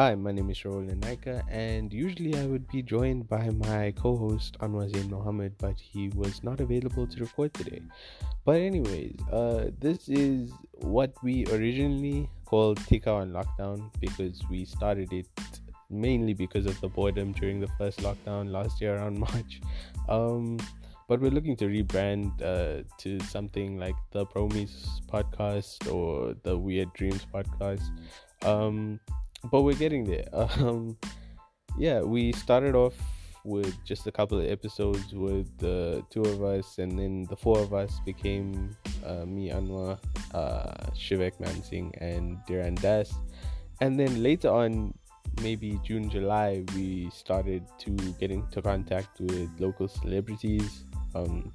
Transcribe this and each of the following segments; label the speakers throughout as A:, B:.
A: Hi, my name is Roland Naika, and usually I would be joined by my co host Anwar Zain Mohammed, but he was not available to record today. But, anyways, uh, this is what we originally called Tika on Lockdown because we started it mainly because of the boredom during the first lockdown last year around March. Um, but we're looking to rebrand uh, to something like the Promise podcast or the Weird Dreams podcast. Um, but we're getting there. Um, yeah, we started off with just a couple of episodes with the two of us, and then the four of us became uh, me, Anwar, uh, Shivek Mansing, and Diran Das. And then later on, maybe June, July, we started to get into contact with local celebrities, um,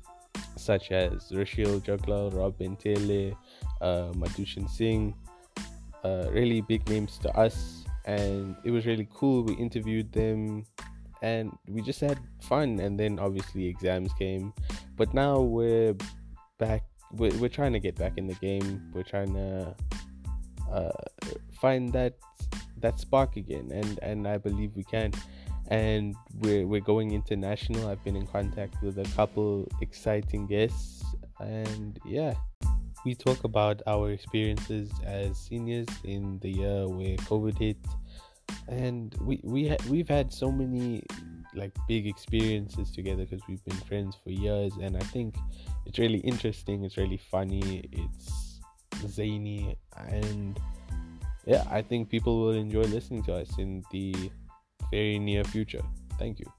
A: such as Rachel Juggler, Rob Bentele, uh, Madhushan Singh, uh, really big names to us, and it was really cool. We interviewed them, and we just had fun. And then obviously exams came, but now we're back. We're, we're trying to get back in the game. We're trying to uh, find that that spark again, and and I believe we can. And we're we're going international. I've been in contact with a couple exciting guests, and yeah we talk about our experiences as seniors in the year where COVID hit, and we we ha- we've had so many like big experiences together because we've been friends for years, and I think it's really interesting. It's really funny. It's zany, and yeah, I think people will enjoy listening to us in the very near future. Thank you.